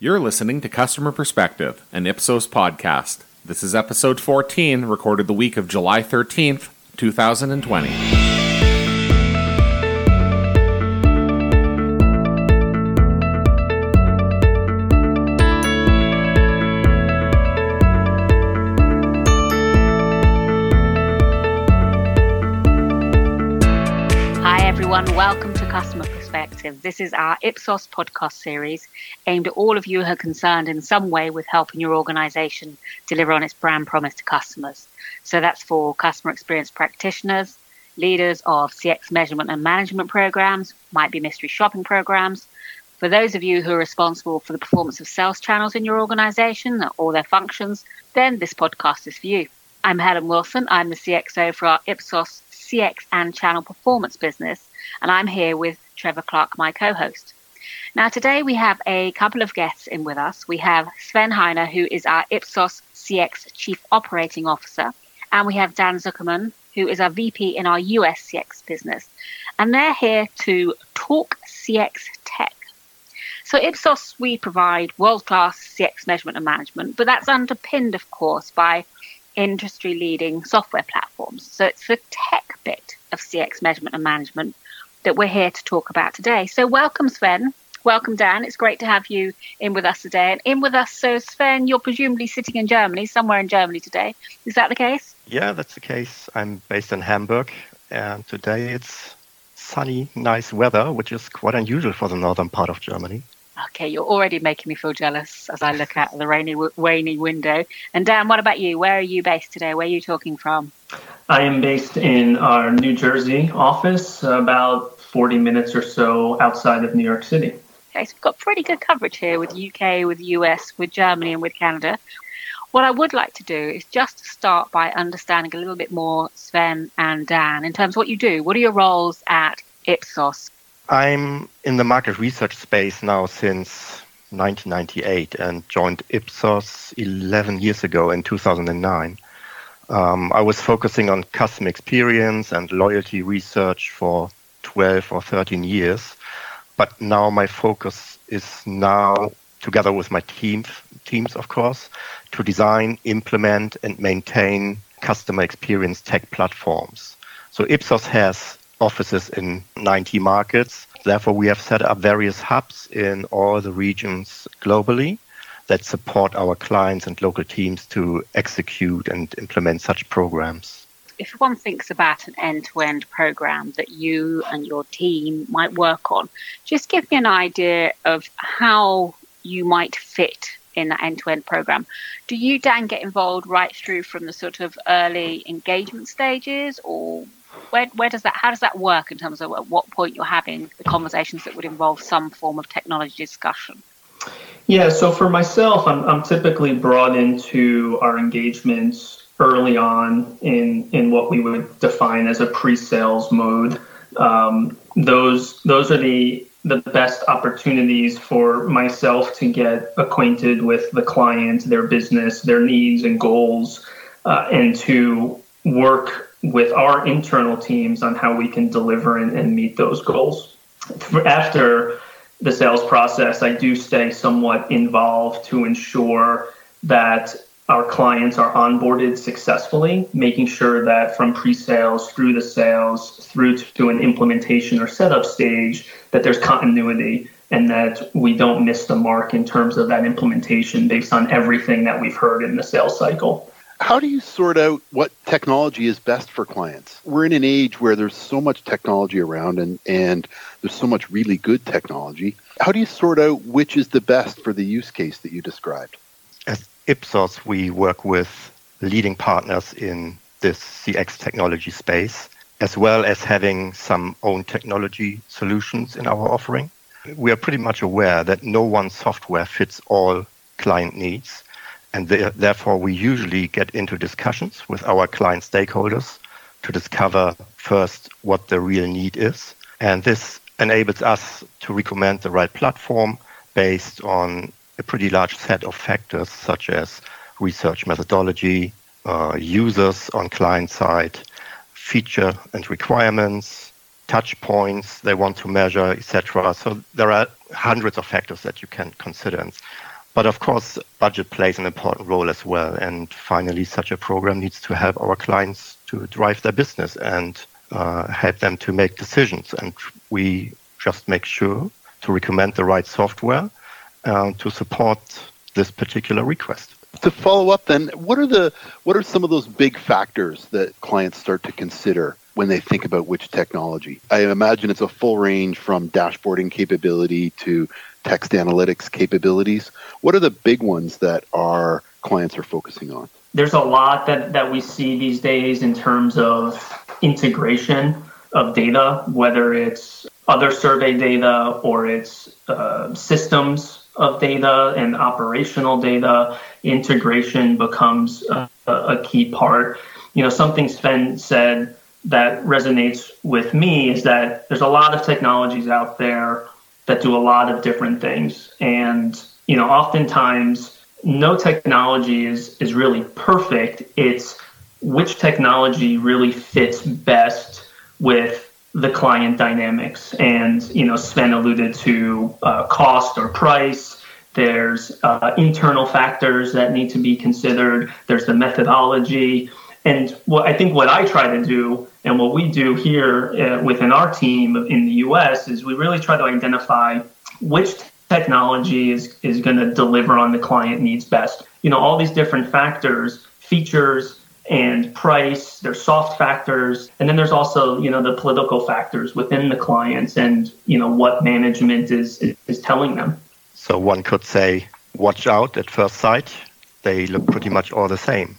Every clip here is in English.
You're listening to Customer Perspective, an Ipsos podcast. This is episode 14, recorded the week of July 13th, 2020. Hi, everyone. Welcome to Customer Perspective. This is our Ipsos podcast series aimed at all of you who are concerned in some way with helping your organization deliver on its brand promise to customers. So that's for customer experience practitioners, leaders of CX measurement and management programs, might be mystery shopping programs. For those of you who are responsible for the performance of sales channels in your organization or their functions, then this podcast is for you. I'm Helen Wilson. I'm the CXO for our Ipsos CX and channel performance business, and I'm here with Trevor Clark, my co host. Now, today we have a couple of guests in with us. We have Sven Heiner, who is our Ipsos CX Chief Operating Officer, and we have Dan Zuckerman, who is our VP in our US CX business. And they're here to talk CX tech. So, Ipsos, we provide world class CX measurement and management, but that's underpinned, of course, by industry leading software platforms. So it's the tech bit of CX measurement and management that we're here to talk about today. So welcome, Sven. Welcome, Dan. It's great to have you in with us today. And in with us, so Sven, you're presumably sitting in Germany, somewhere in Germany today. Is that the case? Yeah, that's the case. I'm based in Hamburg, and today it's sunny, nice weather, which is quite unusual for the northern part of Germany. Okay, you're already making me feel jealous as I look out the rainy, rainy window. And Dan, what about you? Where are you based today? Where are you talking from? I am based in our New Jersey office, about 40 minutes or so outside of New York City. Okay, so we've got pretty good coverage here with UK, with US, with Germany, and with Canada. What I would like to do is just to start by understanding a little bit more, Sven and Dan, in terms of what you do. What are your roles at Ipsos? I'm in the market research space now since 1998 and joined Ipsos 11 years ago in 2009. Um, I was focusing on customer experience and loyalty research for 12 or 13 years, but now my focus is now, together with my team, teams, of course, to design, implement, and maintain customer experience tech platforms. So Ipsos has offices in 90 markets. Therefore, we have set up various hubs in all the regions globally that support our clients and local teams to execute and implement such programs. If one thinks about an end to end program that you and your team might work on, just give me an idea of how you might fit in that end to end program. Do you, Dan, get involved right through from the sort of early engagement stages or where, where does that how does that work in terms of at what point you're having the conversations that would involve some form of technology discussion? Yeah so for myself i'm, I'm typically brought into our engagements early on in in what we would define as a pre-sales mode. Um, those those are the the best opportunities for myself to get acquainted with the client their business their needs and goals uh, and to work with our internal teams on how we can deliver and, and meet those goals. After the sales process, I do stay somewhat involved to ensure that our clients are onboarded successfully, making sure that from pre-sales through the sales through to an implementation or setup stage, that there's continuity and that we don't miss the mark in terms of that implementation based on everything that we've heard in the sales cycle. How do you sort out what technology is best for clients? We're in an age where there's so much technology around and, and there's so much really good technology. How do you sort out which is the best for the use case that you described? As Ipsos, we work with leading partners in this CX technology space, as well as having some own technology solutions in our offering. We are pretty much aware that no one software fits all client needs and therefore, we usually get into discussions with our client stakeholders to discover first what the real need is. And this enables us to recommend the right platform based on a pretty large set of factors, such as research methodology, uh, users on client side, feature and requirements, touch points they want to measure, etc. So there are hundreds of factors that you can consider. But of course, budget plays an important role as well. And finally, such a program needs to help our clients to drive their business and uh, help them to make decisions. And we just make sure to recommend the right software uh, to support this particular request. To follow up, then, what are the what are some of those big factors that clients start to consider when they think about which technology? I imagine it's a full range from dashboarding capability to text analytics capabilities. What are the big ones that our clients are focusing on? There's a lot that, that we see these days in terms of integration of data, whether it's other survey data or it's uh, systems of data and operational data. Integration becomes a, a key part. You know, something Sven said that resonates with me is that there's a lot of technologies out there that do a lot of different things. And, you know, oftentimes no technology is, is really perfect. It's which technology really fits best with the client dynamics. And, you know, Sven alluded to uh, cost or price. There's uh, internal factors that need to be considered. There's the methodology. And what I think what I try to do and what we do here uh, within our team in the US is we really try to identify which technology is, is going to deliver on the client needs best. You know, all these different factors, features, and price there's soft factors and then there's also you know the political factors within the clients and you know what management is is telling them so one could say watch out at first sight they look pretty much all the same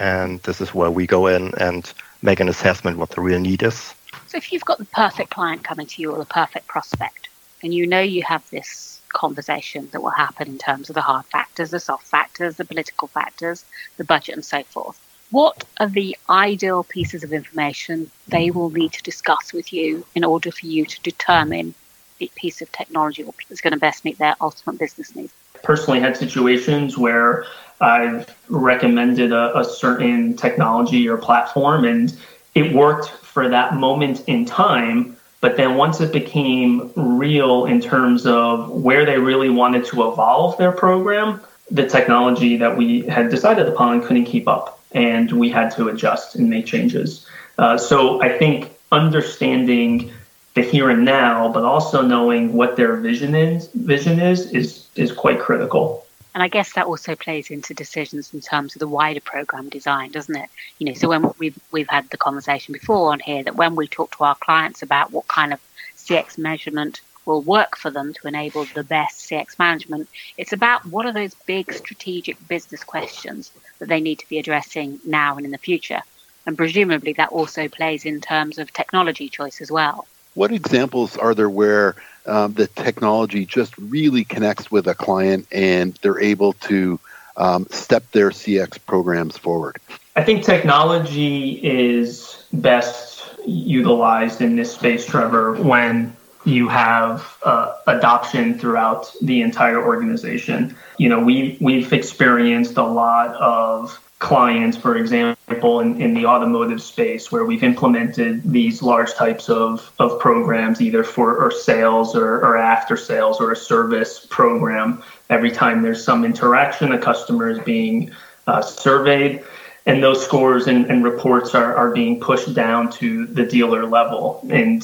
and this is where we go in and make an assessment what the real need is so if you've got the perfect client coming to you or the perfect prospect and you know you have this conversation that will happen in terms of the hard factors the soft factors the political factors the budget and so forth what are the ideal pieces of information they will need to discuss with you in order for you to determine the piece of technology that's going to best meet their ultimate business needs? Personally, had situations where I've recommended a, a certain technology or platform and it worked for that moment in time. But then once it became real in terms of where they really wanted to evolve their program, the technology that we had decided upon couldn't keep up and we had to adjust and make changes. Uh, so I think understanding the here and now, but also knowing what their vision is, vision is, is is quite critical. And I guess that also plays into decisions in terms of the wider program design, doesn't it? You know, so when we've we've had the conversation before on here that when we talk to our clients about what kind of CX measurement will work for them to enable the best CX management. It's about what are those big strategic business questions that they need to be addressing now and in the future. And presumably that also plays in terms of technology choice as well. What examples are there where um, the technology just really connects with a client and they're able to um, step their CX programs forward? I think technology is best utilized in this space, Trevor, when you have uh, adoption throughout the entire organization. You know, we we've experienced a lot of clients, for example, in, in the automotive space, where we've implemented these large types of, of programs, either for or sales or, or after sales or a service program. Every time there's some interaction, a customer is being uh, surveyed and those scores and, and reports are, are being pushed down to the dealer level. And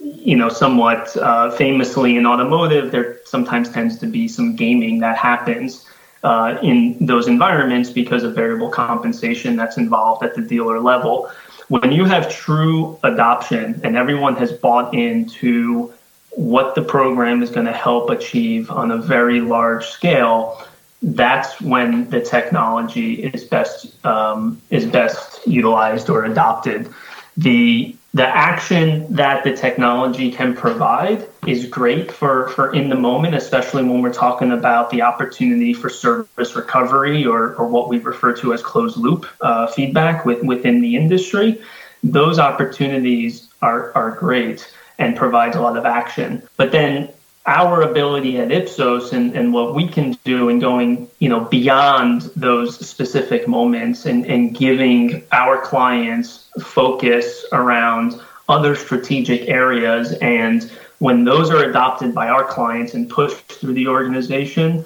you know, somewhat uh, famously in automotive, there sometimes tends to be some gaming that happens uh, in those environments because of variable compensation that's involved at the dealer level. When you have true adoption and everyone has bought into what the program is going to help achieve on a very large scale, that's when the technology is best um, is best utilized or adopted. The the action that the technology can provide is great for, for in the moment, especially when we're talking about the opportunity for service recovery or, or what we refer to as closed loop uh, feedback with, within the industry. Those opportunities are, are great and provides a lot of action. But then our ability at Ipsos and, and what we can do in going, you know, beyond those specific moments and, and giving our clients focus around other strategic areas and when those are adopted by our clients and pushed through the organization,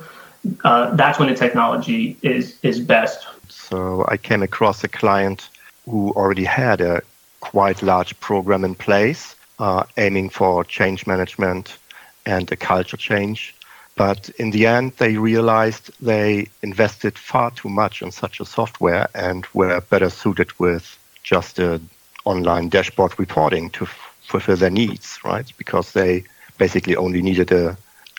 uh, that's when the technology is is best. So I came across a client who already had a quite large program in place, uh, aiming for change management and a culture change. But in the end, they realized they invested far too much in such a software and were better suited with just a online dashboard reporting to f- fulfill their needs, right? Because they basically only needed a,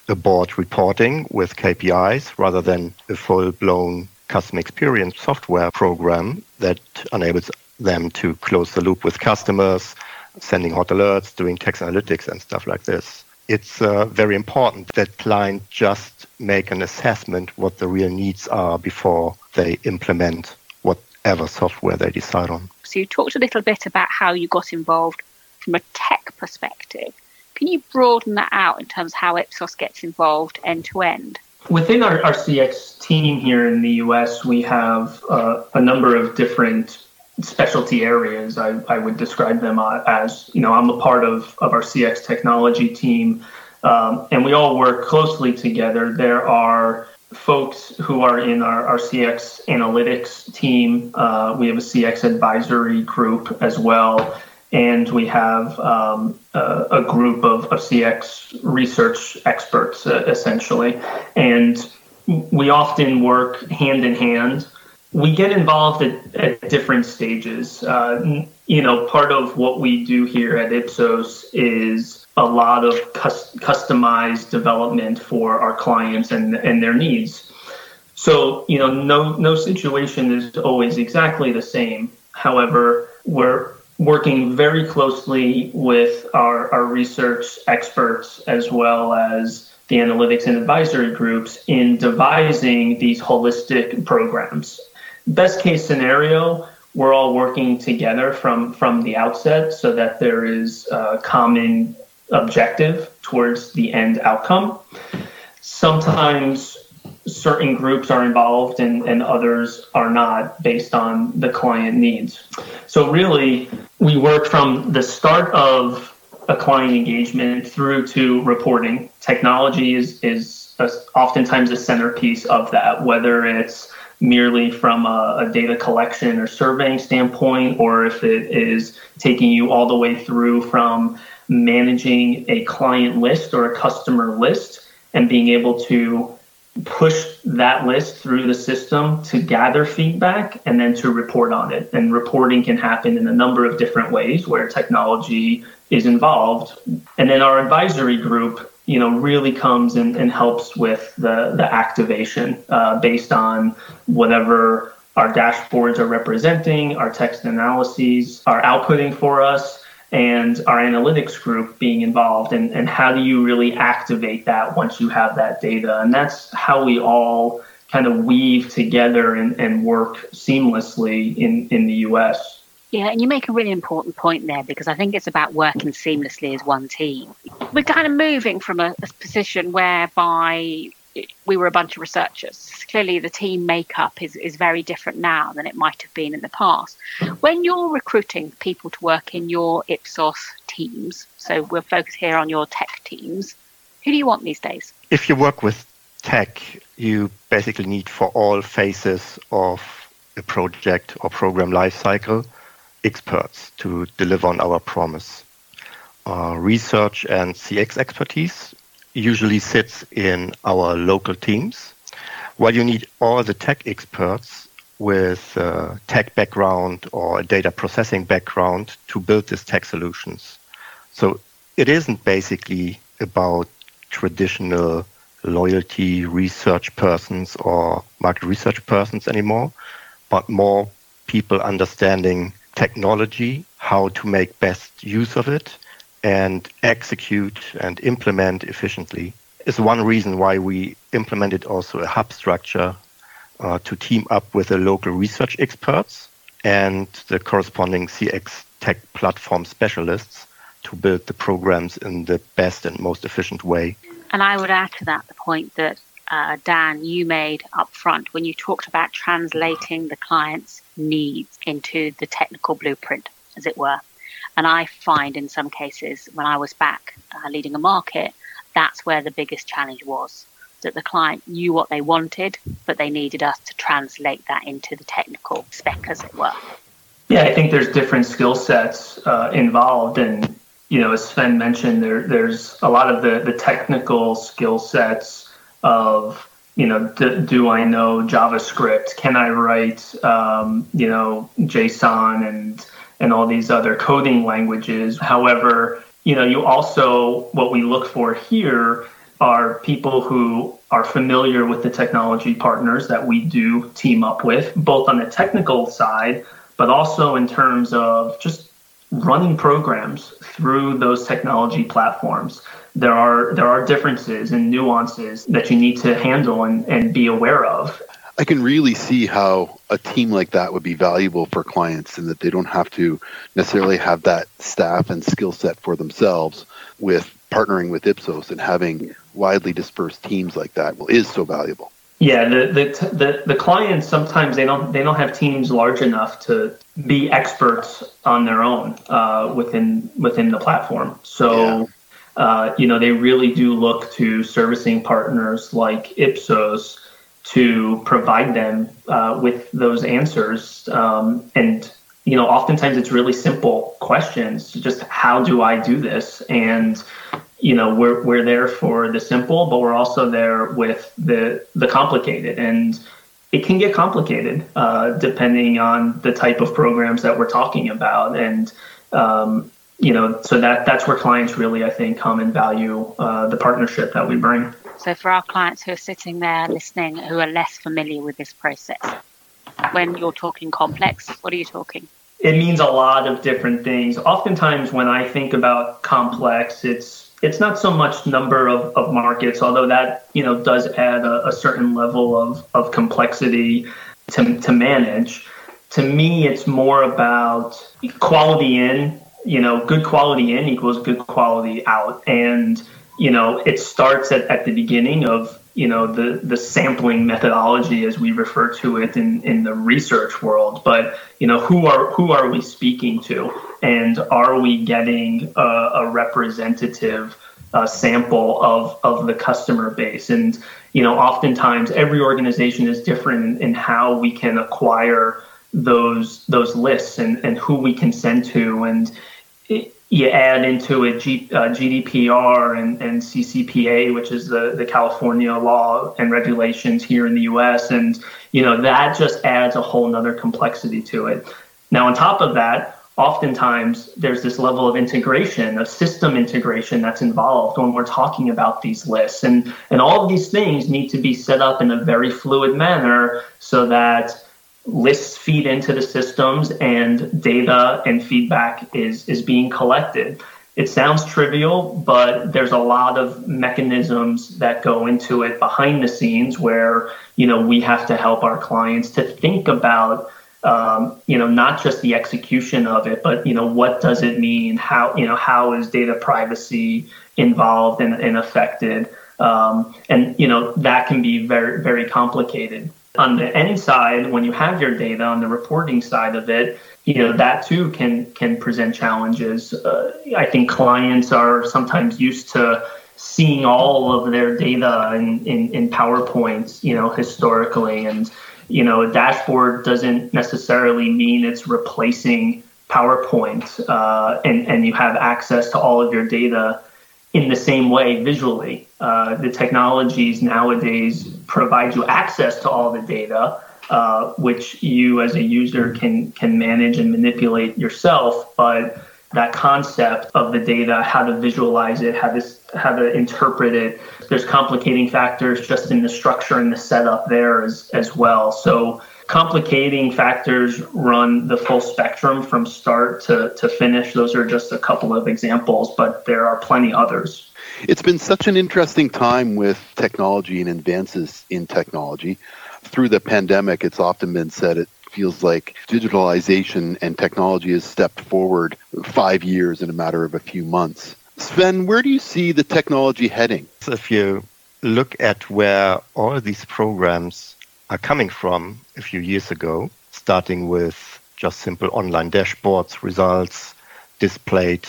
a board reporting with KPIs rather than a full blown customer experience software program that enables them to close the loop with customers, sending hot alerts, doing text analytics and stuff like this. It's uh, very important that clients just make an assessment what the real needs are before they implement whatever software they decide on. So you talked a little bit about how you got involved from a tech perspective. Can you broaden that out in terms of how Ipsos gets involved end to end? Within our, our CX team here in the US, we have uh, a number of different specialty areas. I, I would describe them uh, as, you know, I'm a part of, of our CX technology team, um, and we all work closely together. There are folks who are in our, our CX analytics team. Uh, we have a CX advisory group as well. And we have um, a, a, group of, of CX research experts, uh, essentially. And we often work hand in hand we get involved at, at different stages. Uh, you know, part of what we do here at Ipsos is a lot of cus- customized development for our clients and, and their needs. So, you know, no, no situation is always exactly the same. However, we're working very closely with our, our research experts as well as the analytics and advisory groups in devising these holistic programs best case scenario, we're all working together from from the outset so that there is a common objective towards the end outcome. Sometimes certain groups are involved and, and others are not based on the client needs. So really we work from the start of a client engagement through to reporting. Technology is is a, oftentimes a centerpiece of that, whether it's merely from a, a, data collection or surveying standpoint, or if it is taking you all the way through from managing a client list or a customer list and being able to push that list through the system to gather feedback and then to report on it. And reporting can happen in a number of different ways where technology is involved. And then our advisory group you know, really comes and, and helps with the, the activation uh, based on whatever our dashboards are representing, our text analyses are outputting for us, and our analytics group being involved. And, and how do you really activate that once you have that data? And that's how we all kind of weave together and, and work seamlessly in, in the US. Yeah, and you make a really important point there because I think it's about working seamlessly as one team. We're kind of moving from a, a position whereby we were a bunch of researchers. Clearly, the team makeup is, is very different now than it might have been in the past. When you're recruiting people to work in your Ipsos teams, so we'll focus here on your tech teams, who do you want these days? If you work with tech, you basically need for all phases of a project or program lifecycle experts to deliver on our promise. Uh, research and CX expertise usually sits in our local teams, while you need all the tech experts with a tech background or a data processing background to build these tech solutions. So it isn't basically about traditional loyalty research persons or market research persons anymore, but more people understanding technology, how to make best use of it, and execute and implement efficiently is one reason why we implemented also a hub structure uh, to team up with the local research experts and the corresponding CX tech platform specialists to build the programs in the best and most efficient way. And I would add to that the point that uh, Dan, you made up front when you talked about translating the client's needs into the technical blueprint, as it were. And I find in some cases when I was back uh, leading a market, that's where the biggest challenge was that the client knew what they wanted, but they needed us to translate that into the technical spec, as it were. Yeah, I think there's different skill sets uh, involved, and you know, as Sven mentioned, there there's a lot of the the technical skill sets of you know, do, do I know JavaScript? Can I write um, you know JSON and and all these other coding languages? However, you know, you also what we look for here are people who are familiar with the technology partners that we do team up with, both on the technical side, but also in terms of just running programs through those technology platforms. There are there are differences and nuances that you need to handle and, and be aware of. I can really see how a team like that would be valuable for clients and that they don't have to necessarily have that staff and skill set for themselves with partnering with Ipsos and having widely dispersed teams like that is so valuable. Yeah, the, the the the clients sometimes they don't they don't have teams large enough to be experts on their own uh, within within the platform. So, yeah. uh, you know, they really do look to servicing partners like Ipsos to provide them uh, with those answers. Um, and you know, oftentimes it's really simple questions. Just how do I do this? And you know we're we're there for the simple, but we're also there with the the complicated, and it can get complicated uh, depending on the type of programs that we're talking about, and um, you know so that that's where clients really I think come and value uh, the partnership that we bring. So for our clients who are sitting there listening, who are less familiar with this process, when you're talking complex, what are you talking? It means a lot of different things. Oftentimes, when I think about complex, it's it's not so much number of, of markets, although that you know does add a, a certain level of, of complexity to, to manage. To me, it's more about quality in. You know, good quality in equals good quality out, and you know it starts at, at the beginning of you know the the sampling methodology as we refer to it in in the research world but you know who are who are we speaking to and are we getting a, a representative uh, sample of of the customer base and you know oftentimes every organization is different in, how we can acquire those those lists and and who we can send to and you add into it G, uh, GDPR and, and CCPA, which is the, the California law and regulations here in the US. And, you know, that just adds a whole nother complexity to it. Now, on top of that, oftentimes there's this level of integration, of system integration that's involved when we're talking about these lists. And, and all of these things need to be set up in a very fluid manner so that lists feed into the systems and data and feedback is is being collected it sounds trivial but there's a lot of mechanisms that go into it behind the scenes where you know we have to help our clients to think about um, you know not just the execution of it but you know what does it mean? How you know how is data privacy involved and, and affected? Um, and you know that can be very very complicated. On the end side, when you have your data on the reporting side of it, you know that too can can present challenges. Uh, I think clients are sometimes used to seeing all of their data in, in, in PowerPoints, you know, historically, and you know, a dashboard doesn't necessarily mean it's replacing PowerPoint, uh, and and you have access to all of your data in the same way visually. Uh, the technologies nowadays provide you access to all the data, uh, which you as a user can can manage and manipulate yourself. But that concept of the data, how to visualize it, how to how to interpret it, there's complicating factors just in the structure and the setup there as as well. So complicating factors run the full spectrum from start to, to finish. Those are just a couple of examples, but there are plenty others. It's been such an interesting time with technology and advances in technology. Through the pandemic, it's often been said it feels like digitalization and technology has stepped forward five years in a matter of a few months. Sven, where do you see the technology heading? If you look at where all these programs are coming from a few years ago, starting with just simple online dashboards, results, displayed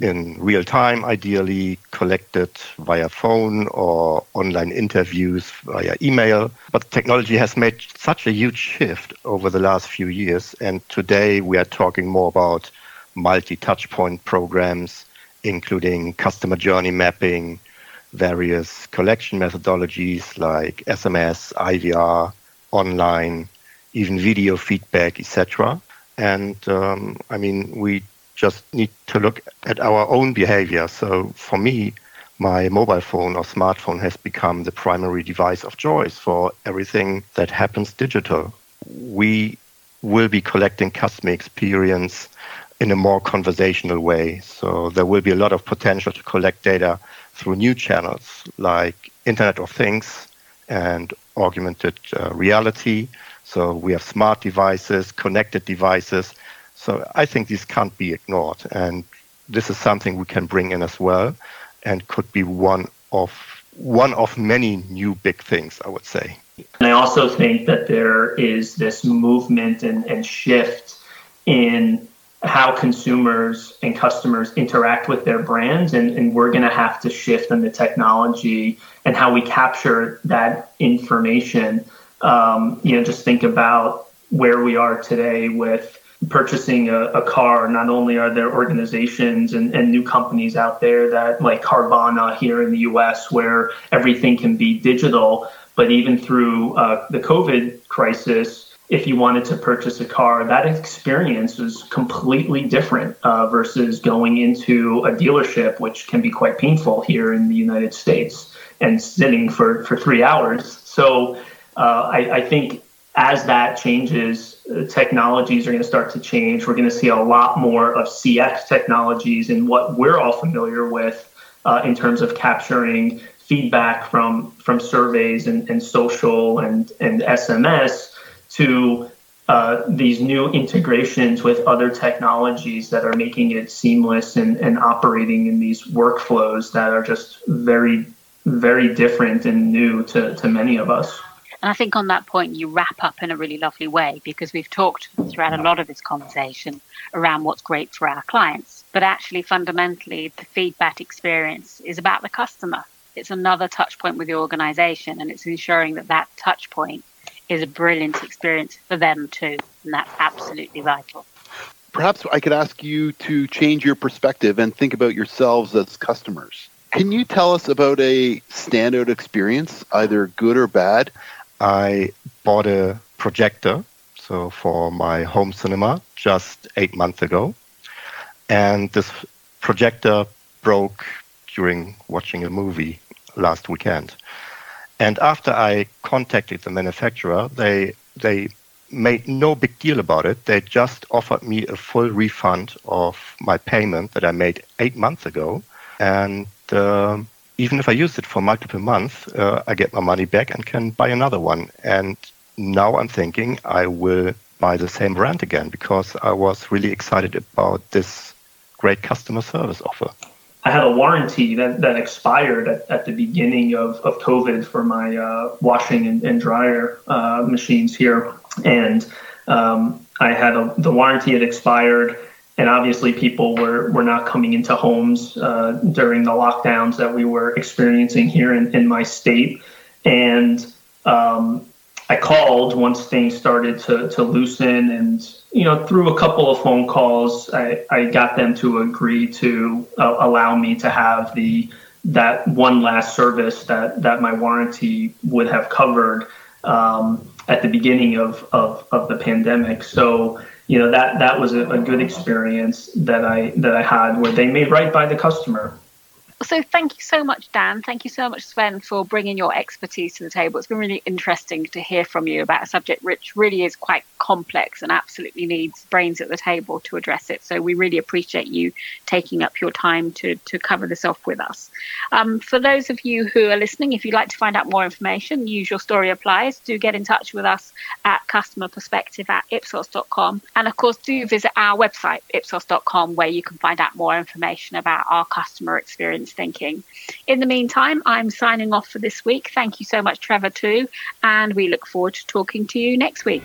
in real time, ideally collected via phone or online interviews via email. But technology has made such a huge shift over the last few years. And today we are talking more about multi touchpoint programs, including customer journey mapping, various collection methodologies like SMS, IVR, online, even video feedback, etc. And um, I mean, we just need to look at our own behavior. So for me, my mobile phone or smartphone has become the primary device of choice for everything that happens digital. We will be collecting customer experience in a more conversational way. So there will be a lot of potential to collect data through new channels like Internet of Things and augmented uh, reality. So we have smart devices, connected devices so I think these can't be ignored. And this is something we can bring in as well and could be one of one of many new big things, I would say. And I also think that there is this movement and, and shift in how consumers and customers interact with their brands and, and we're going to have to shift in the technology and how we capture that information um, you know just think about where we are today with purchasing a, a, car, not only are there organizations and, and, new companies out there that like Carvana here in the US, where everything can be digital, but even through uh, the COVID crisis, if you wanted to purchase a car, that experience was completely different uh, versus going into a dealership, which can be quite painful here in the United States and sitting for, for three hours. So uh, I, I think as that changes, uh, technologies are going to start to change. We're going to see a lot more of CX technologies and what we're all familiar with uh, in terms of capturing feedback from from surveys and, and social and, and SMS to uh, these new integrations with other technologies that are making it seamless and, and operating in these workflows that are just very, very different and new to, to many of us. And I think on that point, you wrap up in a really lovely way because we've talked throughout a lot of this conversation around what's great for our clients. But actually, fundamentally, the feedback experience is about the customer. It's another touch point with the organization, and it's ensuring that that touch point is a brilliant experience for them too. And that's absolutely vital. Perhaps I could ask you to change your perspective and think about yourselves as customers. Can you tell us about a standout experience, either good or bad, I bought a projector, so for my home cinema, just eight months ago. And this projector broke during watching a movie last weekend. And after I contacted the manufacturer, they they made no big deal about it. They just offered me a full refund of my payment that I made eight months ago, and uh, even if I use it for multiple months, uh, I get my money back and can buy another one. And now I'm thinking I will buy the same brand again because I was really excited about this great customer service offer. I had a warranty that, that expired at, at the beginning of, of COVID for my uh, washing and, and dryer uh, machines here. And um, I had a, the warranty had expired and obviously people were, were not coming into homes uh, during the lockdowns that we were experiencing here in, in my state. And um, i called once things started to, to loosen and you know through a couple of phone calls i, I got them to agree to uh, allow me to have the that one last service that, that my warranty would have covered um, at the beginning of, of, of the pandemic. So you know that that was a, a good experience that I that I had where they made right by the customer so thank you so much, Dan. Thank you so much, Sven, for bringing your expertise to the table. It's been really interesting to hear from you about a subject which really is quite complex and absolutely needs brains at the table to address it. So we really appreciate you taking up your time to, to cover this off with us. Um, for those of you who are listening, if you'd like to find out more information, use your story applies. Do get in touch with us at customer perspective at ipsos.com. And of course, do visit our website, ipsos.com, where you can find out more information about our customer experience thinking. In the meantime, I'm signing off for this week. Thank you so much, Trevor, too. And we look forward to talking to you next week.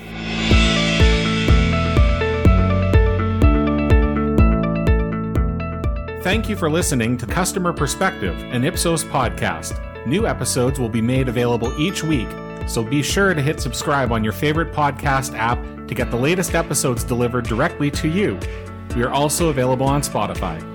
Thank you for listening to Customer Perspective, an Ipsos podcast. New episodes will be made available each week, so be sure to hit subscribe on your favorite podcast app to get the latest episodes delivered directly to you. We are also available on Spotify.